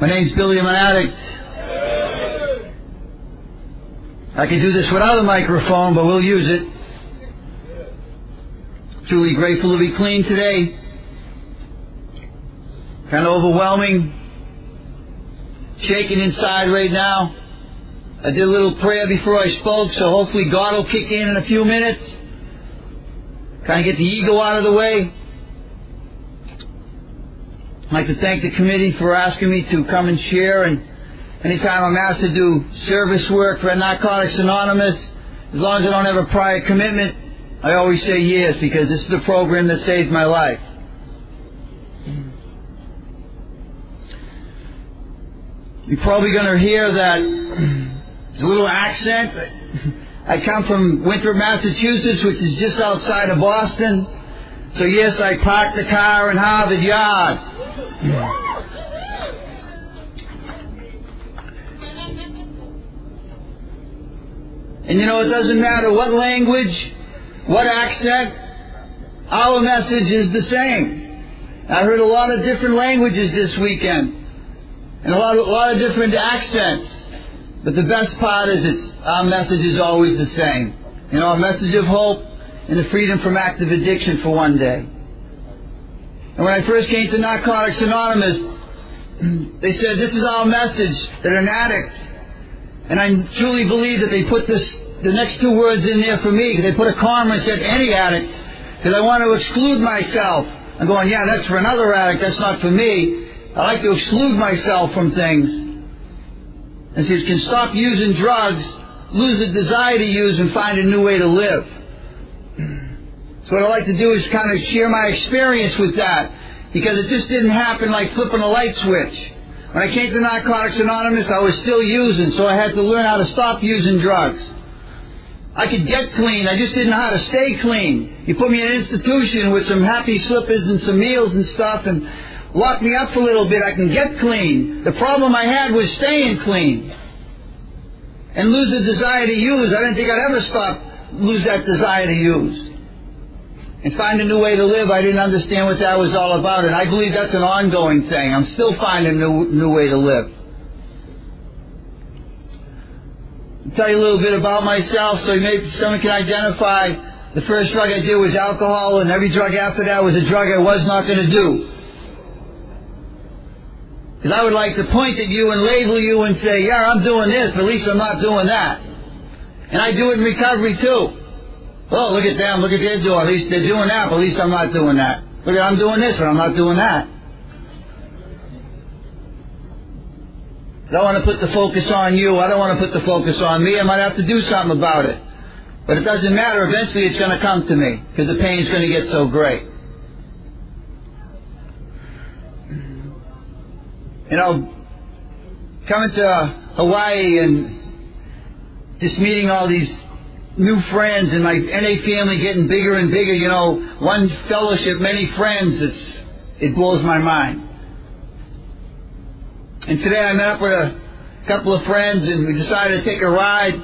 My name's Billy. I'm an addict. I could do this without a microphone, but we'll use it. Truly grateful to be clean today. Kind of overwhelming. Shaking inside right now. I did a little prayer before I spoke, so hopefully God will kick in in a few minutes. Kind of get the ego out of the way. I'd like to thank the committee for asking me to come and share and anytime I'm asked to do service work for Narcotics Anonymous, as long as I don't have a prior commitment, I always say yes because this is the program that saved my life. You're probably going to hear that a little accent. I come from Winthrop, Massachusetts, which is just outside of Boston. So yes, I parked the car in Harvard Yard. And you know, it doesn't matter what language, what accent, our message is the same. I heard a lot of different languages this weekend. And a lot of, a lot of different accents. But the best part is it's, our message is always the same. You know, a message of hope and the freedom from active addiction for one day. And when I first came to Narcotics Anonymous, they said, this is our message, that an addict, and I truly believe that they put this, the next two words in there for me, they put a comma and said, any addict, because I want to exclude myself. I'm going, yeah, that's for another addict, that's not for me. I like to exclude myself from things. And says, can stop using drugs, lose the desire to use, and find a new way to live. So what I like to do is kind of share my experience with that. Because it just didn't happen like flipping a light switch. When I came to Narcotics Anonymous, I was still using, so I had to learn how to stop using drugs. I could get clean, I just didn't know how to stay clean. You put me in an institution with some happy slippers and some meals and stuff, and lock me up for a little bit, I can get clean. The problem I had was staying clean. And lose the desire to use. I didn't think I'd ever stop, lose that desire to use. And find a new way to live. I didn't understand what that was all about. And I believe that's an ongoing thing. I'm still finding a new, new way to live. I'll tell you a little bit about myself so maybe someone can identify the first drug I did was alcohol and every drug after that was a drug I was not going to do. Because I would like to point at you and label you and say, yeah, I'm doing this, but at least I'm not doing that. And I do it in recovery too. Well, look at them, look at their doing. At least they're doing that, but at least I'm not doing that. Look at I'm doing this, but I'm not doing that. I don't want to put the focus on you. I don't want to put the focus on me. I might have to do something about it. But it doesn't matter. Eventually it's going to come to me because the pain's going to get so great. You know, coming to Hawaii and just meeting all these new friends and my NA family getting bigger and bigger, you know, one fellowship, many friends, it's, it blows my mind. And today I met up with a couple of friends and we decided to take a ride.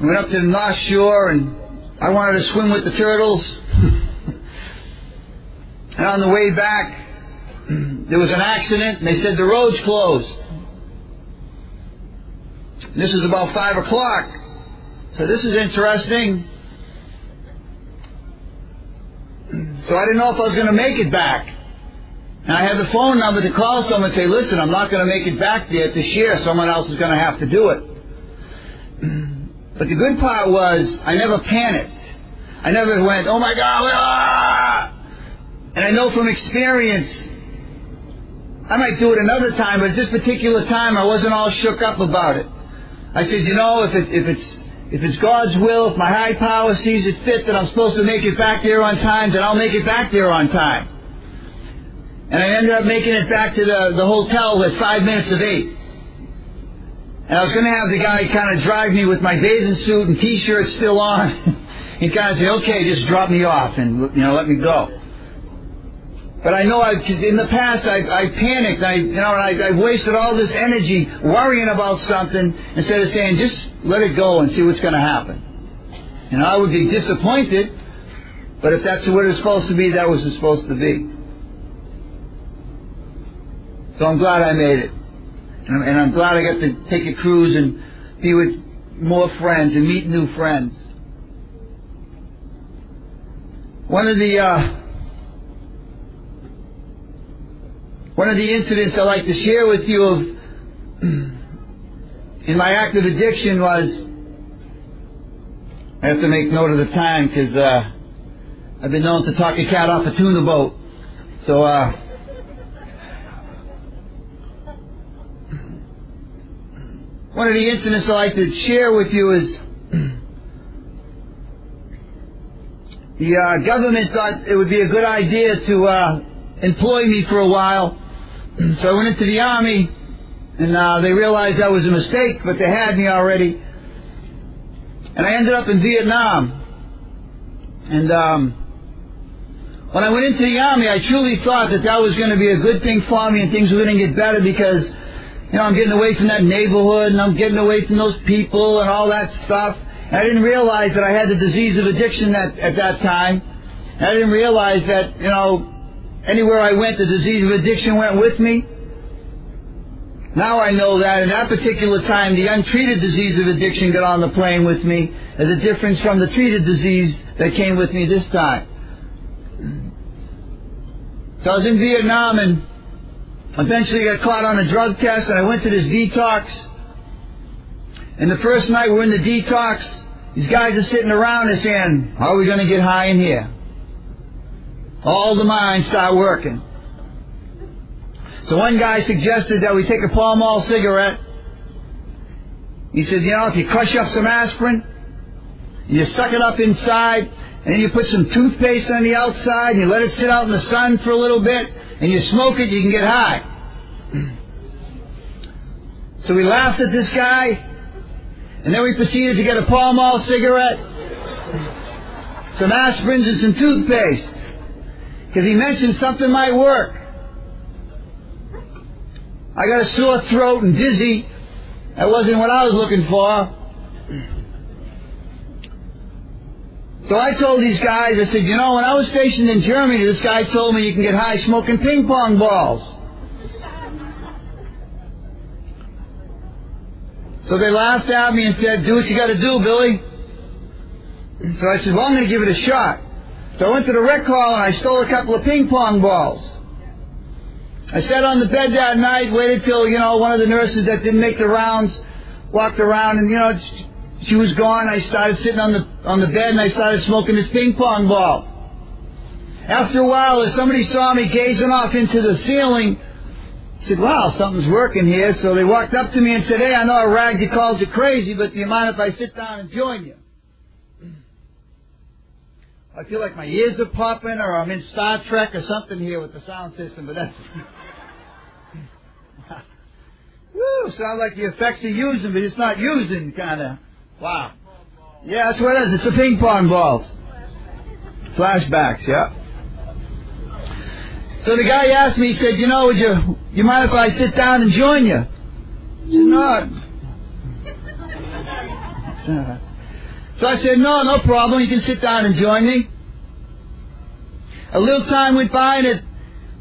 We went up to the North Shore and I wanted to swim with the turtles. and on the way back, there was an accident and they said the road's closed. This was about five o'clock. So this is interesting. So I didn't know if I was going to make it back. And I had the phone number to call someone and say, listen, I'm not going to make it back there to share. Someone else is going to have to do it. But the good part was I never panicked. I never went, oh my God, ah! And I know from experience, I might do it another time, but at this particular time I wasn't all shook up about it. I said, you know, if, it, if it's if it's God's will, if my high power sees it fit that I'm supposed to make it back there on time, then I'll make it back there on time. And I ended up making it back to the, the hotel at five minutes of eight. And I was going to have the guy kind of drive me with my bathing suit and t-shirt still on. he kind of said, okay, just drop me off and, you know, let me go. But I know I've, in the past I, I panicked. I, you know, I, I wasted all this energy worrying about something instead of saying, just let it go and see what's going to happen. You know, I would be disappointed, but if that's what it's supposed to be, that was supposed to be. So I'm glad I made it. And, and I'm glad I got to take a cruise and be with more friends and meet new friends. One of the uh, one of the incidents I like to share with you of in my active addiction was I have to make note of the time because uh, I've been known to talk a cat off a tuna boat. So, uh, one of the incidents I like to share with you is the uh, government thought it would be a good idea to uh, employ me for a while. So I went into the army, and uh, they realized that was a mistake, but they had me already and I ended up in Vietnam. And um, when I went into the army, I truly thought that that was going to be a good thing for me, and things were going to get better because, you know, I'm getting away from that neighborhood, and I'm getting away from those people and all that stuff. And I didn't realize that I had the disease of addiction at, at that time. And I didn't realize that, you know, anywhere I went, the disease of addiction went with me. Now I know that in that particular time, the untreated disease of addiction got on the plane with me as a difference from the treated disease that came with me this time. So I was in Vietnam and eventually got caught on a drug test and I went to this detox. And the first night we're in the detox, these guys are sitting around and saying, how are we going to get high in here? All the minds start working. So one guy suggested that we take a Pall Mall cigarette. He said, you know, if you crush up some aspirin, and you suck it up inside, and then you put some toothpaste on the outside, and you let it sit out in the sun for a little bit, and you smoke it, you can get high. So we laughed at this guy, and then we proceeded to get a Pall Mall cigarette, some aspirins, and some toothpaste. Because he mentioned something might work. I got a sore throat and dizzy. That wasn't what I was looking for. So I told these guys, I said, you know, when I was stationed in Germany, this guy told me you can get high smoking ping pong balls. So they laughed at me and said, do what you gotta do, Billy. So I said, well, I'm gonna give it a shot. So I went to the rec hall and I stole a couple of ping pong balls. I sat on the bed that night, waited till, you know, one of the nurses that didn't make the rounds walked around and, you know, she was gone. I started sitting on the, on the bed and I started smoking this ping pong ball. After a while, as somebody saw me gazing off into the ceiling, said, wow, something's working here. So they walked up to me and said, hey, I know I ragged you, called you crazy, but do you mind if I sit down and join you? I feel like my ears are popping or I'm in Star Trek or something here with the sound system, but that's... Woo, sounds like the effects are using, but it's not using, kind of. Wow. Yeah, that's what it is. It's the ping pong balls. Flashbacks, yeah. So the guy asked me, he said, you know, would you, you mind if I sit down and join you? I said, no. So I said, no, no problem. You can sit down and join me. A little time went by and it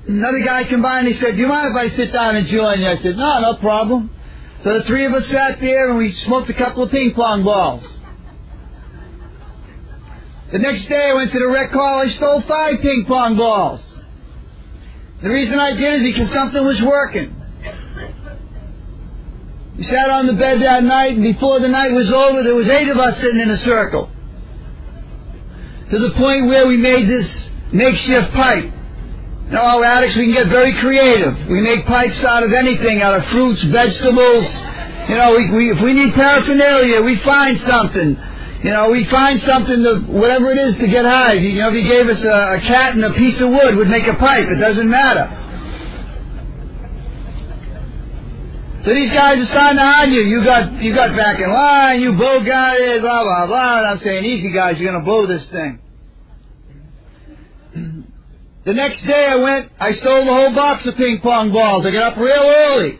Another guy came by and he said, do you mind if I sit down and join you? I said, no, no problem. So the three of us sat there and we smoked a couple of ping pong balls. The next day I went to the rec hall, I stole five ping pong balls. The reason I did is because something was working. We sat on the bed that night and before the night was over there was eight of us sitting in a circle. To the point where we made this makeshift pipe. You know, our addicts, we can get very creative. We make pipes out of anything, out of fruits, vegetables. You know, we, we, if we need paraphernalia, we find something. You know, we find something to, whatever it is to get high. You know, if you gave us a, a cat and a piece of wood, would make a pipe. It doesn't matter. So these guys are starting to argue. You got, you got back in line, you bow guys, blah, blah, blah. And I'm saying, easy guys, you're gonna blow this thing. The next day I went, I stole the whole box of ping pong balls. I got up real early.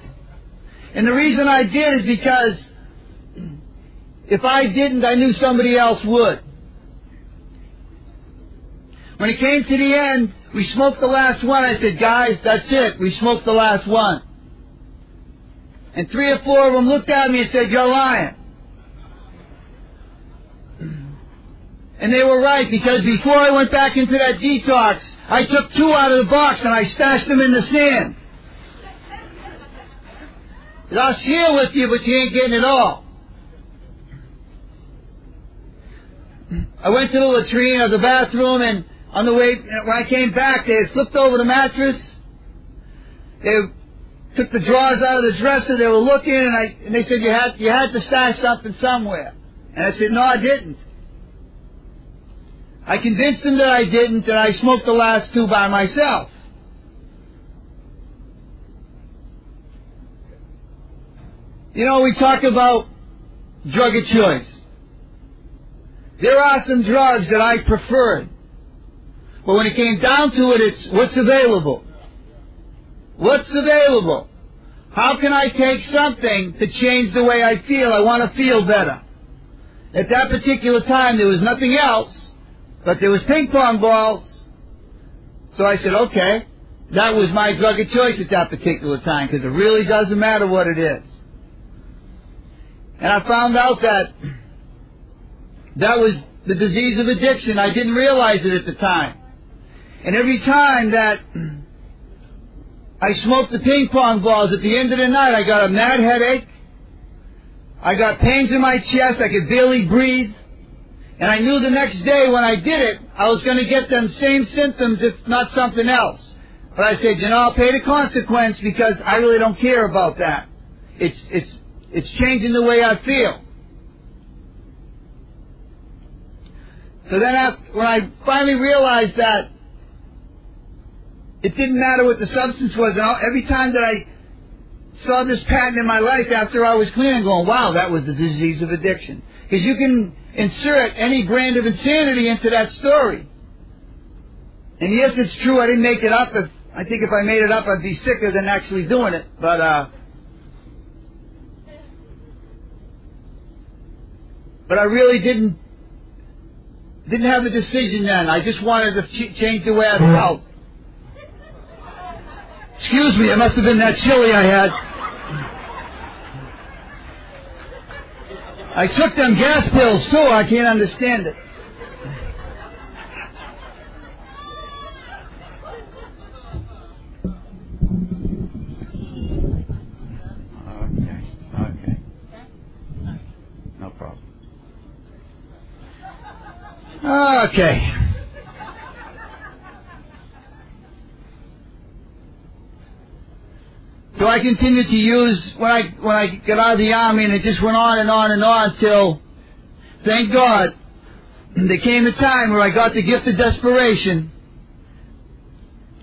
And the reason I did is because if I didn't, I knew somebody else would. When it came to the end, we smoked the last one. I said, guys, that's it. We smoked the last one. And three or four of them looked at me and said, you're lying. And they were right because before I went back into that detox, I took two out of the box and I stashed them in the sand. I'll share with you, but you ain't getting it all. I went to the latrine or the bathroom and on the way, when I came back, they had flipped over the mattress. They took the drawers out of the dresser. They were looking, and I and they said you had you had to stash something somewhere. And I said no, I didn't. I convinced them that I didn't, and I smoked the last two by myself. You know, we talk about drug of choice. There are some drugs that I preferred. But when it came down to it, it's what's available. What's available? How can I take something to change the way I feel? I want to feel better. At that particular time, there was nothing else, but there was ping pong balls. So I said, okay, that was my drug of choice at that particular time, because it really doesn't matter what it is. And I found out that that was the disease of addiction. I didn't realize it at the time. And every time that I smoked the ping pong balls at the end of the night, I got a mad headache. I got pains in my chest. I could barely breathe. And I knew the next day when I did it, I was going to get them same symptoms, if not something else. But I said, you know, I'll pay the consequence because I really don't care about that. It's, it's, it's changing the way I feel. So then after, when I finally realized that it didn't matter what the substance was, and every time that I saw this pattern in my life after I was clean, I'm going, wow, that was the disease of addiction. Because you can insert any brand of insanity into that story. And yes, it's true, I didn't make it up. If, I think if I made it up, I'd be sicker than actually doing it. But, uh, but I really didn't didn't have a decision then. I just wanted to ch- change the way I felt. Excuse me, it must have been that chili I had. I took them gas pills too, I can't understand it. Okay, okay. No problem. Okay. So I continued to use when I when I got out of the army, and it just went on and on and on till, thank God, there came a time where I got the gift of desperation,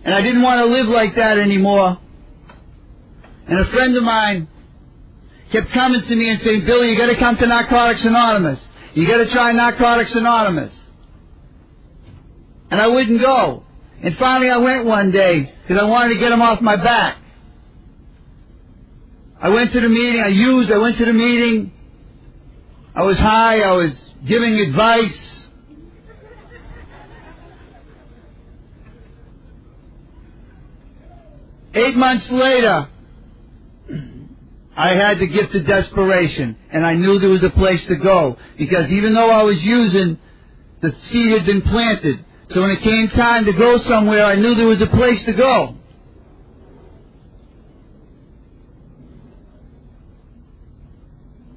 and I didn't want to live like that anymore. And a friend of mine kept coming to me and saying, "Billy, you got to come to Narcotics Anonymous. You got to try Narcotics Anonymous." And I wouldn't go. And finally I went one day because I wanted to get him off my back. I went to the meeting, I used, I went to the meeting. I was high, I was giving advice. Eight months later, I had the gift of desperation, and I knew there was a place to go. Because even though I was using, the seed had been planted. So when it came time to go somewhere, I knew there was a place to go.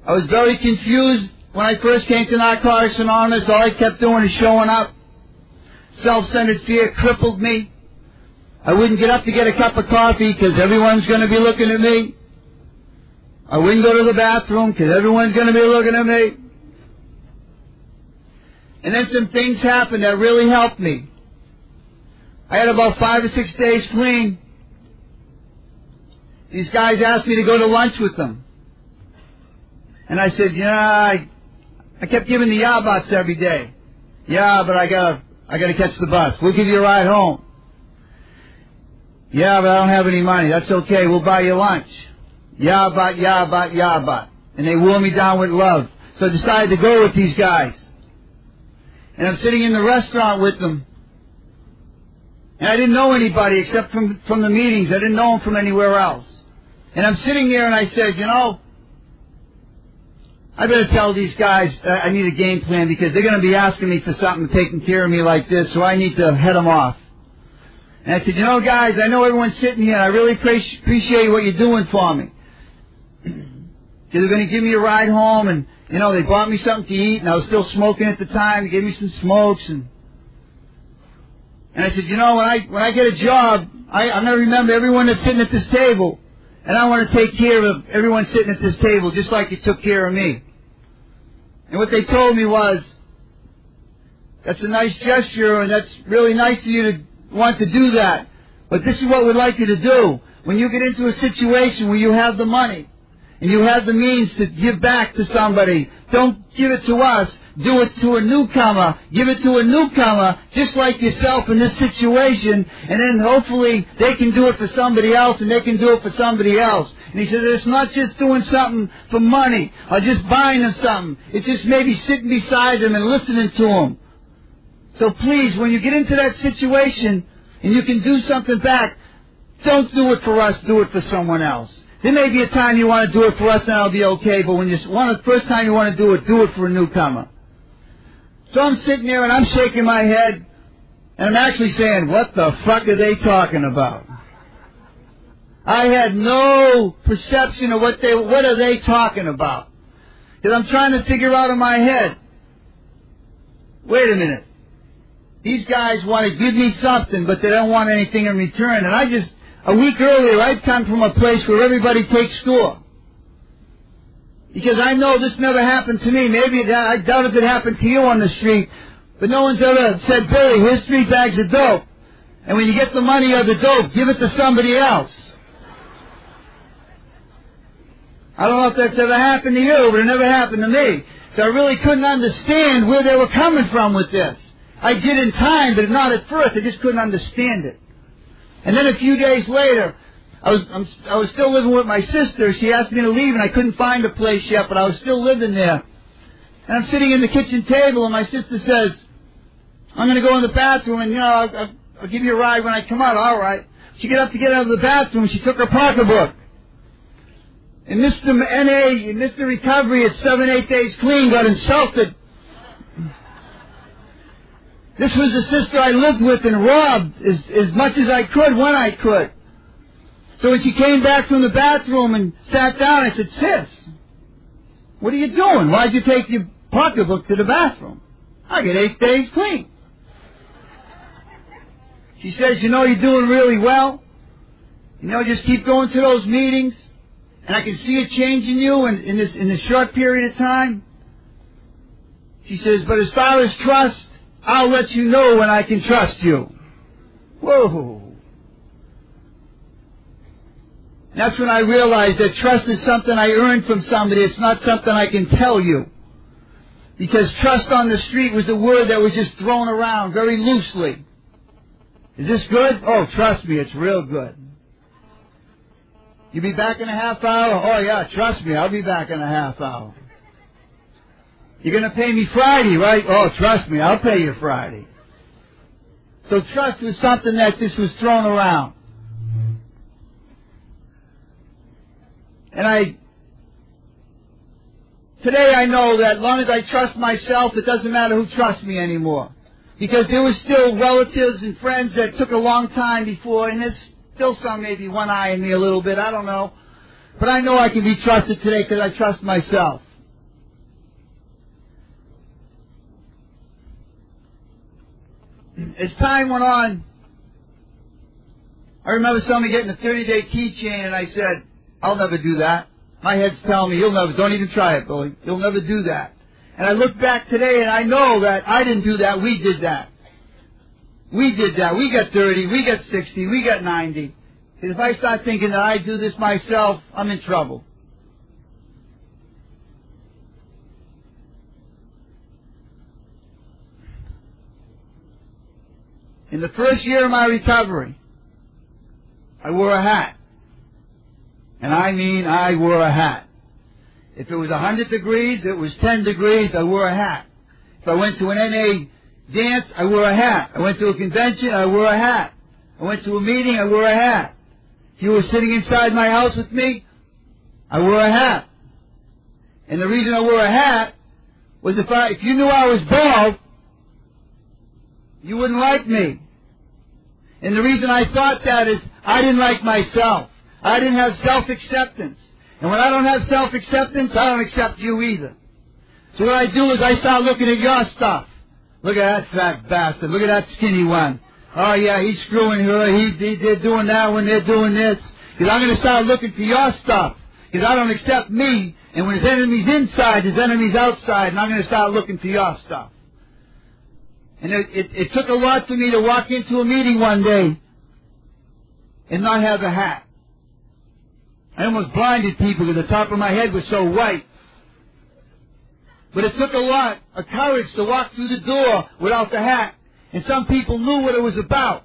I was very confused when I first came to Narcotics Anonymous. All I kept doing is showing up. Self-centered fear crippled me. I wouldn't get up to get a cup of coffee because everyone's going to be looking at me. I wouldn't go to the bathroom because everyone's going to be looking at me. And then some things happened that really helped me. I had about five or six days clean. These guys asked me to go to lunch with them. And I said, yeah, I, I kept giving the yabats every day. Yeah, but I gotta, I gotta catch the bus. We'll give you a ride home. Yeah, but I don't have any money. That's okay. We'll buy you lunch. Yabat, yabat, yabat. And they wore me down with love. So I decided to go with these guys. And I'm sitting in the restaurant with them. And I didn't know anybody except from, from the meetings. I didn't know them from anywhere else. And I'm sitting there and I said, you know, I better tell these guys uh, I need a game plan because they're going to be asking me for something, taking care of me like this, so I need to head them off. And I said, you know, guys, I know everyone's sitting here, and I really appreciate what you're doing for me. They're going to give me a ride home, and you know, they bought me something to eat, and I was still smoking at the time. They gave me some smokes, and and I said, you know, when I when I get a job, I, I'm going to remember everyone that's sitting at this table, and I want to take care of everyone sitting at this table just like you took care of me. And what they told me was, that's a nice gesture and that's really nice of you to want to do that. But this is what we'd like you to do. When you get into a situation where you have the money and you have the means to give back to somebody, don't give it to us. Do it to a newcomer. Give it to a newcomer, just like yourself in this situation, and then hopefully they can do it for somebody else and they can do it for somebody else. And he says it's not just doing something for money or just buying them something. It's just maybe sitting beside them and listening to them. So please, when you get into that situation and you can do something back, don't do it for us, do it for someone else. There may be a time you want to do it for us and I'll be okay, but when you want the first time you want to do it, do it for a newcomer. So I'm sitting there and I'm shaking my head and I'm actually saying, what the fuck are they talking about? I had no perception of what they, what are they talking about? Because I'm trying to figure out in my head, wait a minute. These guys want to give me something, but they don't want anything in return. And I just, a week earlier, I'd come from a place where everybody takes score. Because I know this never happened to me. Maybe I doubt if it happened to you on the street. But no one's ever said, Billy, here's three bags of dope. And when you get the money or the dope, give it to somebody else. I don't know if that's ever happened to you, but it never happened to me. So I really couldn't understand where they were coming from with this. I did in time, but not at first. I just couldn't understand it. And then a few days later, I was I'm, I was still living with my sister. She asked me to leave, and I couldn't find a place yet, but I was still living there. And I'm sitting in the kitchen table, and my sister says, "I'm going to go in the bathroom, and you know, I'll, I'll give you a ride when I come out." All right. She got up to get out of the bathroom. She took her pocketbook. And Mr. NA, Mr. Recovery at 7, 8 days clean got insulted. This was the sister I lived with and robbed as, as much as I could when I could. So when she came back from the bathroom and sat down, I said, Sis, what are you doing? Why'd you take your pocketbook to the bathroom? I get eight days clean. She says, you know, you're doing really well. You know, just keep going to those meetings and I can see a change in you in, in this in this short period of time. She says, but as far as trust, I'll let you know when I can trust you. Whoa. That's when I realized that trust is something I earn from somebody. It's not something I can tell you. Because trust on the street was a word that was just thrown around very loosely. Is this good? Oh, trust me, it's real good. You be back in a half hour? Oh yeah, trust me, I'll be back in a half hour. You're gonna pay me Friday, right? Oh, trust me, I'll pay you Friday. So trust was something that just was thrown around. And I, today I know that as long as I trust myself, it doesn't matter who trusts me anymore. Because there were still relatives and friends that took a long time before, and there's Still some maybe one eye in me a little bit. I don't know. But I know I can be trusted today because I trust myself. As time went on, I remember somebody getting a 30 day keychain and I said, I'll never do that. My head's telling me, you'll never, don't even try it, Billy. You'll never do that. And I look back today and I know that I didn't do that, we did that. We did that. We got 30. We got 60. We got 90. And if I start thinking that I do this myself, I'm in trouble. In the first year of my recovery, I wore a hat. And I mean I wore a hat. If it was 100 degrees, it was 10 degrees, I wore a hat. If I went to an NA dance, I wore a hat. I went to a convention, I wore a hat. I went to a meeting, I wore a hat. If you were sitting inside my house with me, I wore a hat. And the reason I wore a hat was if I, if you knew I was bald, you wouldn't like me. And the reason I thought that is I didn't like myself. I didn't have self-acceptance. And when I don't have self-acceptance, I don't accept you either. So what I do is I start looking at your stuff. Look at that fat bastard. Look at that skinny one. Oh yeah, he's screwing her. He, he they're doing that when they're doing this. Because I'm going to start looking for your stuff. Because I don't accept me. And when his enemy's inside, his enemy's outside. And I'm going to start looking for your stuff. And it, it, it took a lot for me to walk into a meeting one day and not have a hat. I almost blinded people because the top of my head was so white. But it took a lot of courage to walk through the door without the hat. And some people knew what it was about.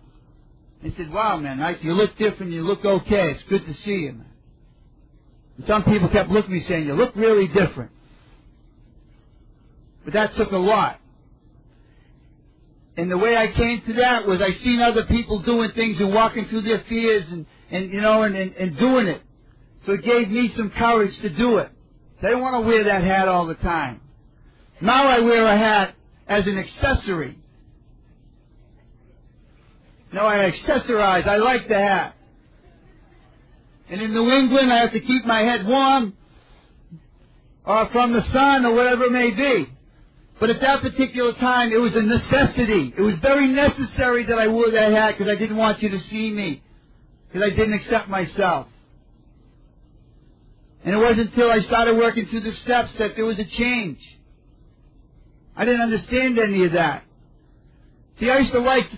They said, wow, man, nice. You look different. You look okay. It's good to see you, man. And some people kept looking at me saying, you look really different. But that took a lot. And the way I came to that was I seen other people doing things and walking through their fears and, and you know, and, and, and doing it. So it gave me some courage to do it. They want to wear that hat all the time. Now I wear a hat as an accessory. No, I accessorize. I like the hat. And in New England, I have to keep my head warm, or from the sun, or whatever it may be. But at that particular time, it was a necessity. It was very necessary that I wore that hat because I didn't want you to see me. Because I didn't accept myself. And it wasn't until I started working through the steps that there was a change. I didn't understand any of that. See, I used to like,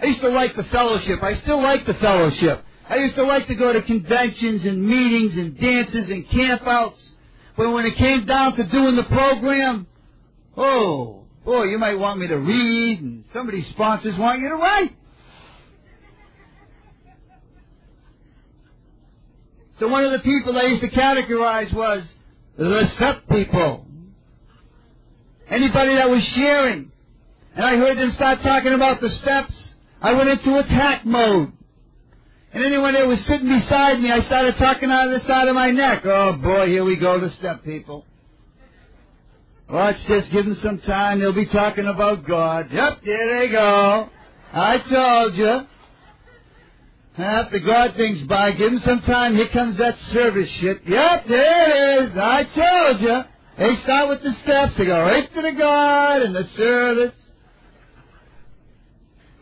I used to like the fellowship. I still like the fellowship. I used to like to go to conventions and meetings and dances and campouts. But when it came down to doing the program, oh, boy, you might want me to read and somebody's sponsors want you to write. So one of the people I used to categorize was the step people. Anybody that was sharing. And I heard them start talking about the steps. I went into attack mode. And anyone that was sitting beside me, I started talking out of the side of my neck. Oh boy, here we go, the step people. Watch this, give them some time, they'll be talking about God. Yep, there they go. I told you. After God thinks by, give them some time, here comes that service shit. Yep, there it is. I told you. They start with the steps, they go right to the God and the service.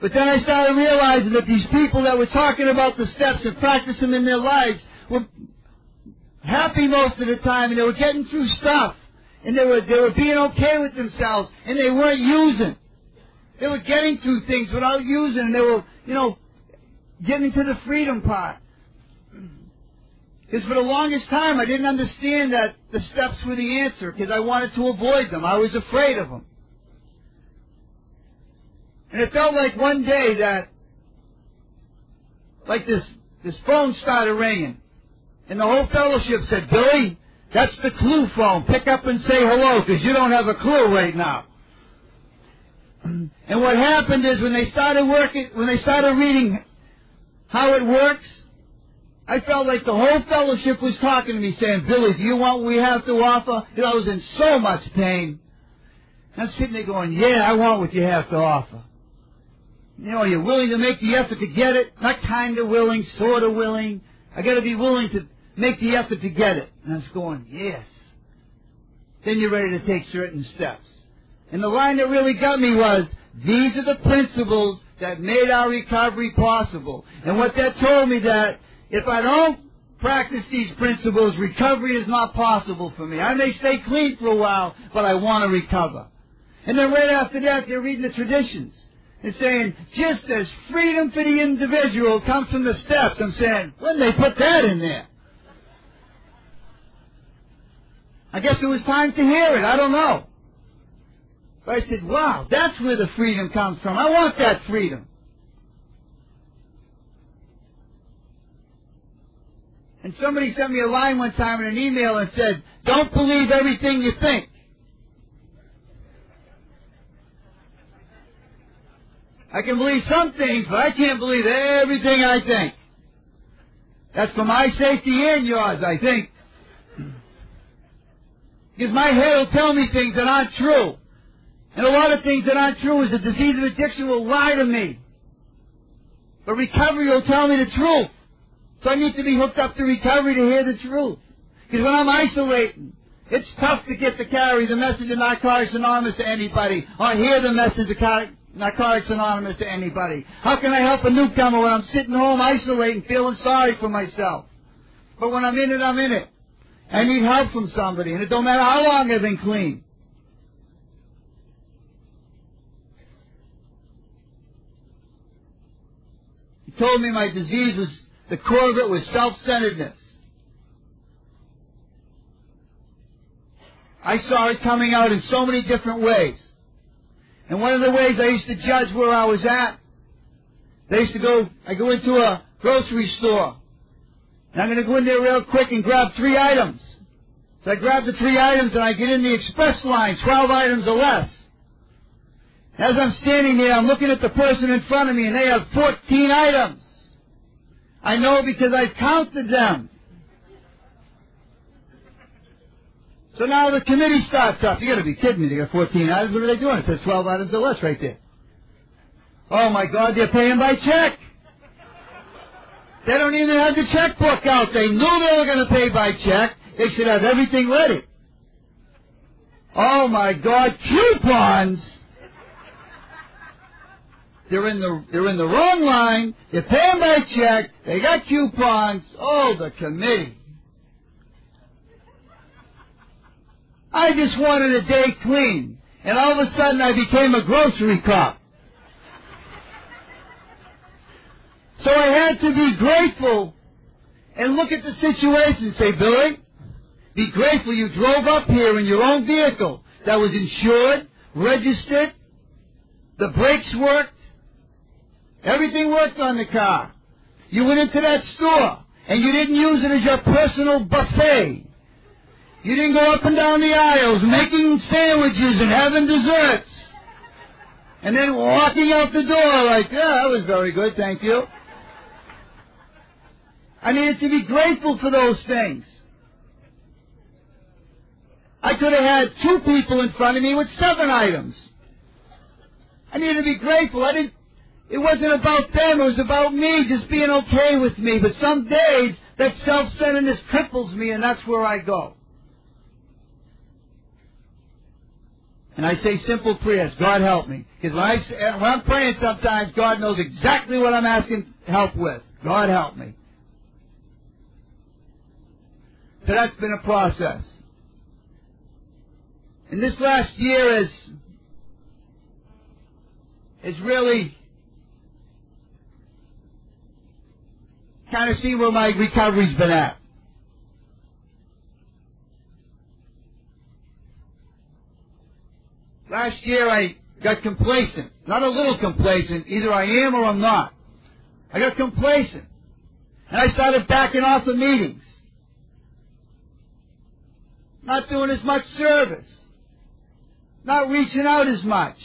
But then I started realizing that these people that were talking about the steps and practicing them in their lives were happy most of the time and they were getting through stuff. And they were, they were being okay with themselves and they weren't using. They were getting through things without using and they were, you know, getting to the freedom part. Because for the longest time I didn't understand that the steps were the answer because I wanted to avoid them. I was afraid of them. And it felt like one day that, like this, this phone started ringing. And the whole fellowship said, Billy, that's the clue phone. Pick up and say hello because you don't have a clue right now. And what happened is when they started working, when they started reading how it works, I felt like the whole fellowship was talking to me saying, Billy, do you want what we have to offer? Because I was in so much pain. And I'm sitting there going, yeah, I want what you have to offer. You know, you're willing to make the effort to get it. Not kind of willing, sort of willing. I got to be willing to make the effort to get it. And I was going, yes. Then you're ready to take certain steps. And the line that really got me was, these are the principles that made our recovery possible. And what that told me that if I don't practice these principles, recovery is not possible for me. I may stay clean for a while, but I want to recover. And then right after that, they're reading the traditions. It's saying, just as freedom for the individual comes from the steps, I'm saying, when they put that in there? I guess it was time to hear it. I don't know. But I said, wow, that's where the freedom comes from. I want that freedom. And somebody sent me a line one time in an email and said, don't believe everything you think. I can believe some things, but I can't believe everything I think. That's for my safety and yours, I think. Because my head will tell me things that aren't true. And a lot of things that aren't true is the disease of addiction will lie to me. But recovery will tell me the truth. So I need to be hooked up to recovery to hear the truth. Because when I'm isolating, it's tough to get to carry the message of Narcotics Anonymous to anybody, or hear the message of Narcotics Anonymous to anybody. How can I help a newcomer when I'm sitting home isolating, feeling sorry for myself? But when I'm in it, I'm in it. I need help from somebody, and it don't matter how long I've been clean. He told me my disease was, the core of it was self-centeredness. I saw it coming out in so many different ways. And one of the ways I used to judge where I was at, they used to go, I go into a grocery store. And I'm going to go in there real quick and grab three items. So I grab the three items and I get in the express line, 12 items or less. As I'm standing there, I'm looking at the person in front of me and they have 14 items. I know because I've counted them. So now the committee starts up. You gotta be kidding me. They got 14 items. What are they doing? It says 12 items or less right there. Oh my God, they're paying by check. They don't even have the checkbook out. They knew they were gonna pay by check. They should have everything ready. Oh my God, coupons! They're in the they're in the wrong line. They're paying by check. They got coupons. Oh, the committee. I just wanted a day clean, and all of a sudden I became a grocery cop. So I had to be grateful and look at the situation and say, Billy, be grateful you drove up here in your own vehicle that was insured, registered, the brakes worked, everything worked on the car. You went into that store and you didn't use it as your personal buffet. You didn't go up and down the aisles making sandwiches and having desserts. And then walking out the door like, yeah, that was very good, thank you. I needed to be grateful for those things. I could have had two people in front of me with seven items. I needed to be grateful. I didn't, it wasn't about them, it was about me just being okay with me. But some days, that self-centeredness cripples me and that's where I go. And I say simple prayers, God help me. Because when, I, eh, when I'm praying sometimes, God knows exactly what I'm asking help with. God help me. So that's been a process. And this last year is, is really kind of see where my recovery's been at. Last year I got complacent. Not a little complacent. Either I am or I'm not. I got complacent. And I started backing off the meetings. Not doing as much service. Not reaching out as much.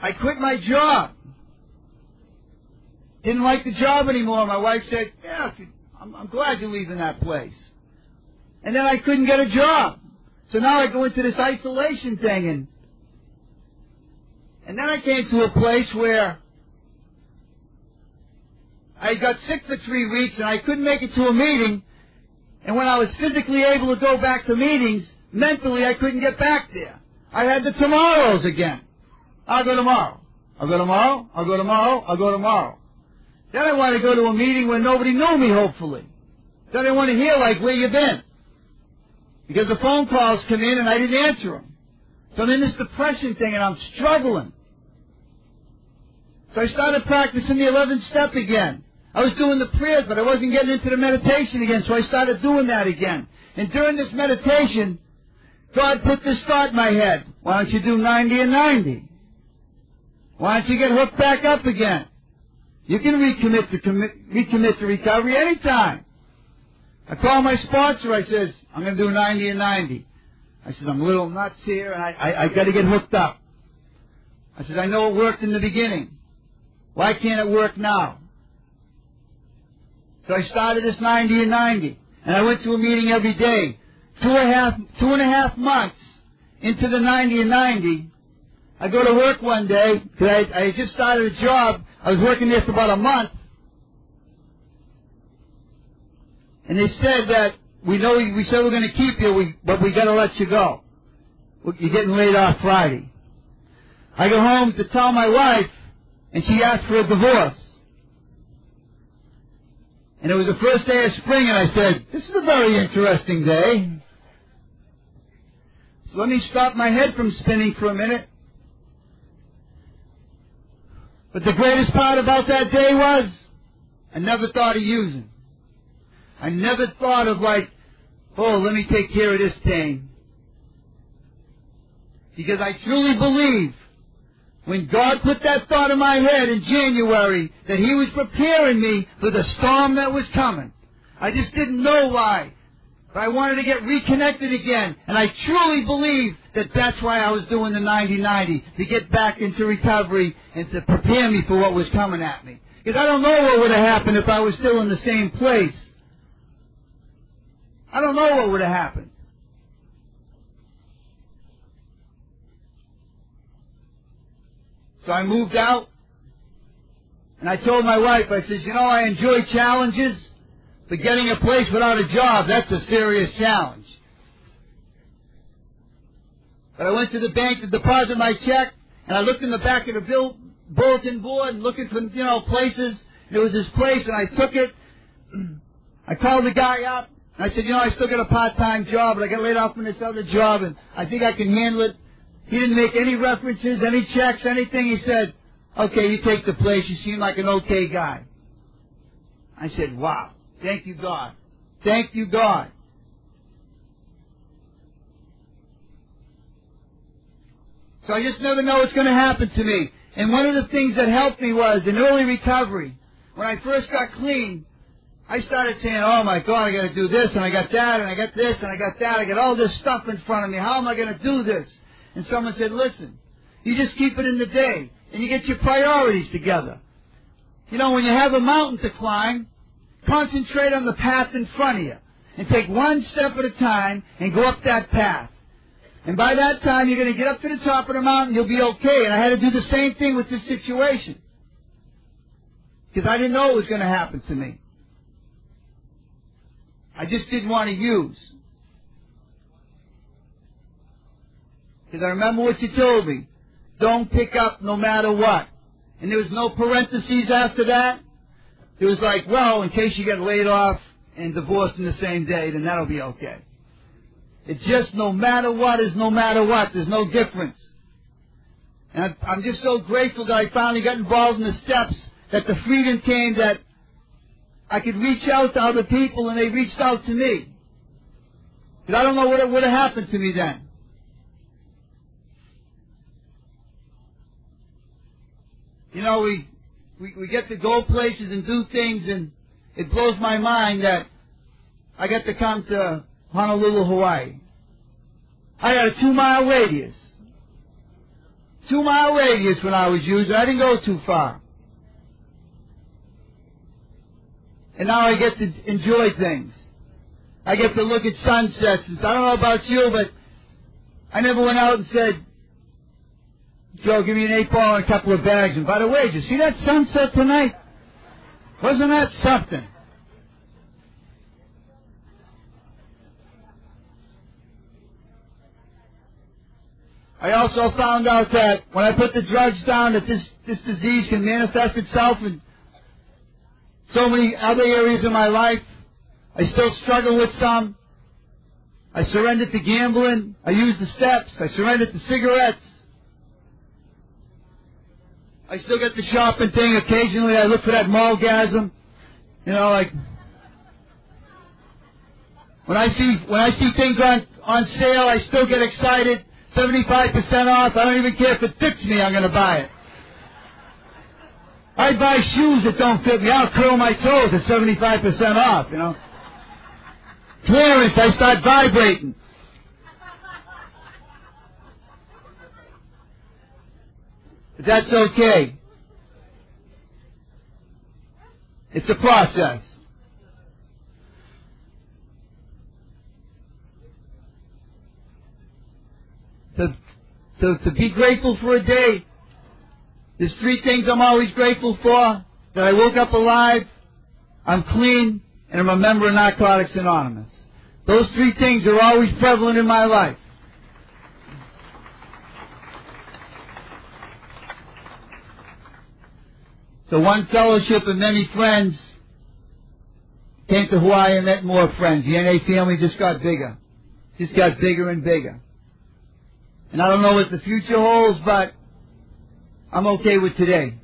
I quit my job. Didn't like the job anymore. My wife said, yeah, I'm, I'm glad you're leaving that place. And then I couldn't get a job. So now I go into this isolation thing and and then I came to a place where I got sick for three weeks and I couldn't make it to a meeting. And when I was physically able to go back to meetings, mentally I couldn't get back there. I had the tomorrows again. I'll go tomorrow. I'll go tomorrow. I'll go tomorrow. I'll go tomorrow. Then I want to go to a meeting where nobody knew me, hopefully. Then I want to hear, like, where you been? Because the phone calls come in and I didn't answer them. So I'm in this depression thing and I'm struggling. So I started practicing the 11th step again. I was doing the prayers, but I wasn't getting into the meditation again, so I started doing that again. And during this meditation, God put this thought in my head. Why don't you do 90 and 90? Why don't you get hooked back up again? You can recommit to commit, recommit to recovery anytime. I call my sponsor. I says, I'm going to do 90 and 90. I says, I'm a little nuts here, and I, I, I got to get hooked up. I said, I know it worked in the beginning. Why can't it work now? So I started this 90 and 90. And I went to a meeting every day. Two and a half, two and a half months into the 90 and 90, I go to work one day, I, I just started a job. I was working there for about a month. And they said that we know we said we're going to keep you, we, but we got to let you go. You're getting laid off Friday. I go home to tell my wife, and she asked for a divorce. And it was the first day of spring, and I said, This is a very interesting day. So let me stop my head from spinning for a minute. But the greatest part about that day was, I never thought of using. I never thought of like, oh, let me take care of this pain. Because I truly believe when God put that thought in my head in January that He was preparing me for the storm that was coming. I just didn't know why. But I wanted to get reconnected again. And I truly believe that that's why I was doing the 90-90, to get back into recovery and to prepare me for what was coming at me. Because I don't know what would have happened if I was still in the same place. I don't know what would have happened. So I moved out, and I told my wife, I said, you know, I enjoy challenges, but getting a place without a job, that's a serious challenge. But I went to the bank to deposit my check, and I looked in the back of the bill, bulletin board, and looking for, you know, places. There was this place, and I took it. I called the guy up, and I said, you know, I still got a part-time job, but I got laid off from this other job, and I think I can handle it. He didn't make any references, any checks, anything. He said, okay, you take the place. You seem like an okay guy. I said, wow. Thank you, God. Thank you, God. So I just never know what's going to happen to me. And one of the things that helped me was in early recovery. When I first got clean, I started saying, oh my God, I got to do this, and I got that, and I got this, and I got that. I got all this stuff in front of me. How am I going to do this? And someone said, listen, you just keep it in the day and you get your priorities together. You know, when you have a mountain to climb, concentrate on the path in front of you and take one step at a time and go up that path. And by that time, you're going to get up to the top of the mountain, you'll be okay. And I had to do the same thing with this situation. Because I didn't know it was going to happen to me. I just didn't want to use. Because I remember what you told me. Don't pick up no matter what. And there was no parentheses after that. It was like, well, in case you get laid off and divorced in the same day, then that'll be okay. It's just no matter what is no matter what. There's no difference. And I'm just so grateful that I finally got involved in the steps, that the freedom came that I could reach out to other people and they reached out to me. Because I don't know what would have happened to me then. you know, we, we, we get to go places and do things and it blows my mind that I get to come to Honolulu, Hawaii. I had a two mile radius. Two mile radius when I was using. I didn't go too far. And now I get to enjoy things. I get to look at sunsets. I don't know about you, but I never went out and said, Joe, give me an eight ball and a couple of bags. And by the way, did you see that sunset tonight? Wasn't that something? I also found out that when I put the drugs down, that this, this disease can manifest itself in so many other areas of my life. I still struggle with some. I surrendered to gambling. I used the steps. I surrendered to cigarettes. I still get the shopping thing. Occasionally I look for that mallgasm. You know, like when I see when I see things on on sale, I still get excited. Seventy five percent off. I don't even care if it fits me. I'm going to buy it. I buy shoes that don't fit me. I'll curl my toes at seventy five percent off. You know. Clearance. I start vibrating. But that's okay. It's a process. So, so to be grateful for a day, there's three things I'm always grateful for. That I woke up alive, I'm clean, and I'm a member of Narcotics Anonymous. Those three things are always prevalent in my life. So one fellowship and many friends came to Hawaii and met more friends. The NA family just got bigger. Just got bigger and bigger. And I don't know what the future holds, but I'm okay with today.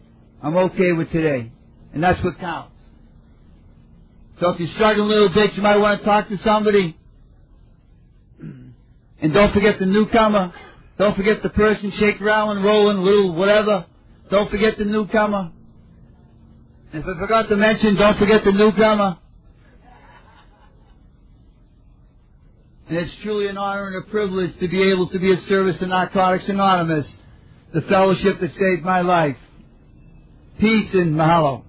I'm okay with today. And that's what counts. So if you're struggling a little bit, you might want to talk to somebody. And don't forget the newcomer. Don't forget the person shaking around and rolling, little whatever. Don't forget the newcomer. If I forgot to mention, don't forget the newcomer. And it's truly an honor and a privilege to be able to be of service to Narcotics Anonymous, the fellowship that saved my life. Peace and mahalo.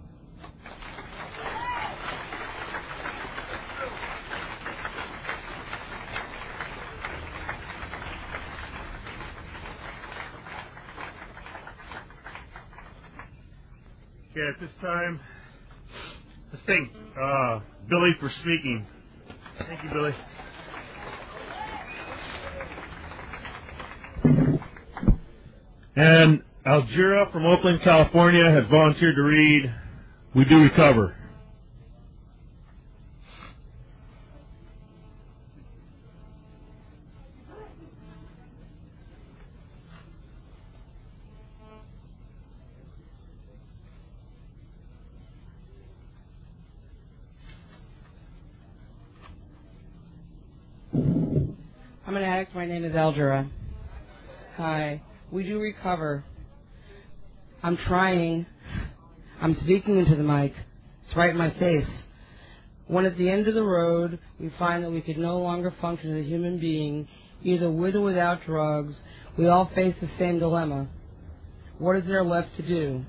Okay, at this time, let's thank uh, Billy for speaking. Thank you, Billy. And Algira from Oakland, California has volunteered to read We Do Recover. I'm an addict. My name is Eldra. Hi. We do recover. I'm trying. I'm speaking into the mic. It's right in my face. When at the end of the road we find that we could no longer function as a human being, either with or without drugs, we all face the same dilemma. What is there left to do?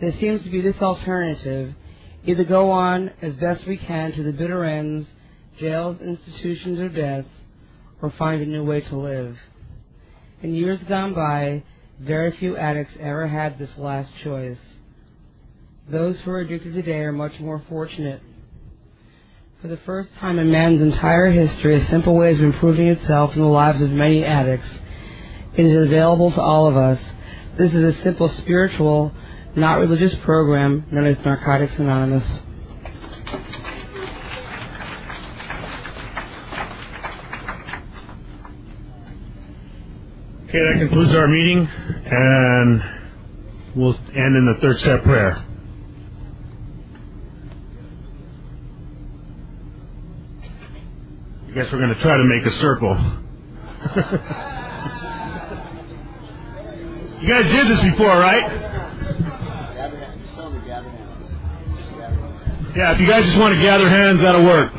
There seems to be this alternative. Either go on as best we can to the bitter ends, jails, institutions, or death, or find a new way to live. In years gone by, very few addicts ever had this last choice. Those who are addicted today are much more fortunate. For the first time in man's entire history, a simple way of improving itself in the lives of many addicts is available to all of us. This is a simple spiritual, not religious program known as Narcotics Anonymous. Okay, that concludes our meeting, and we'll end in the third step prayer. I guess we're going to try to make a circle. you guys did this before, right? Yeah, if you guys just want to gather hands, that'll work.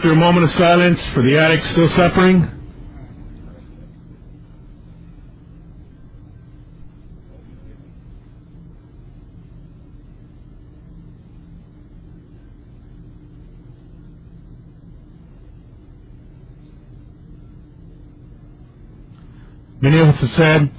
After a moment of silence for the addict still suffering, many of us have said,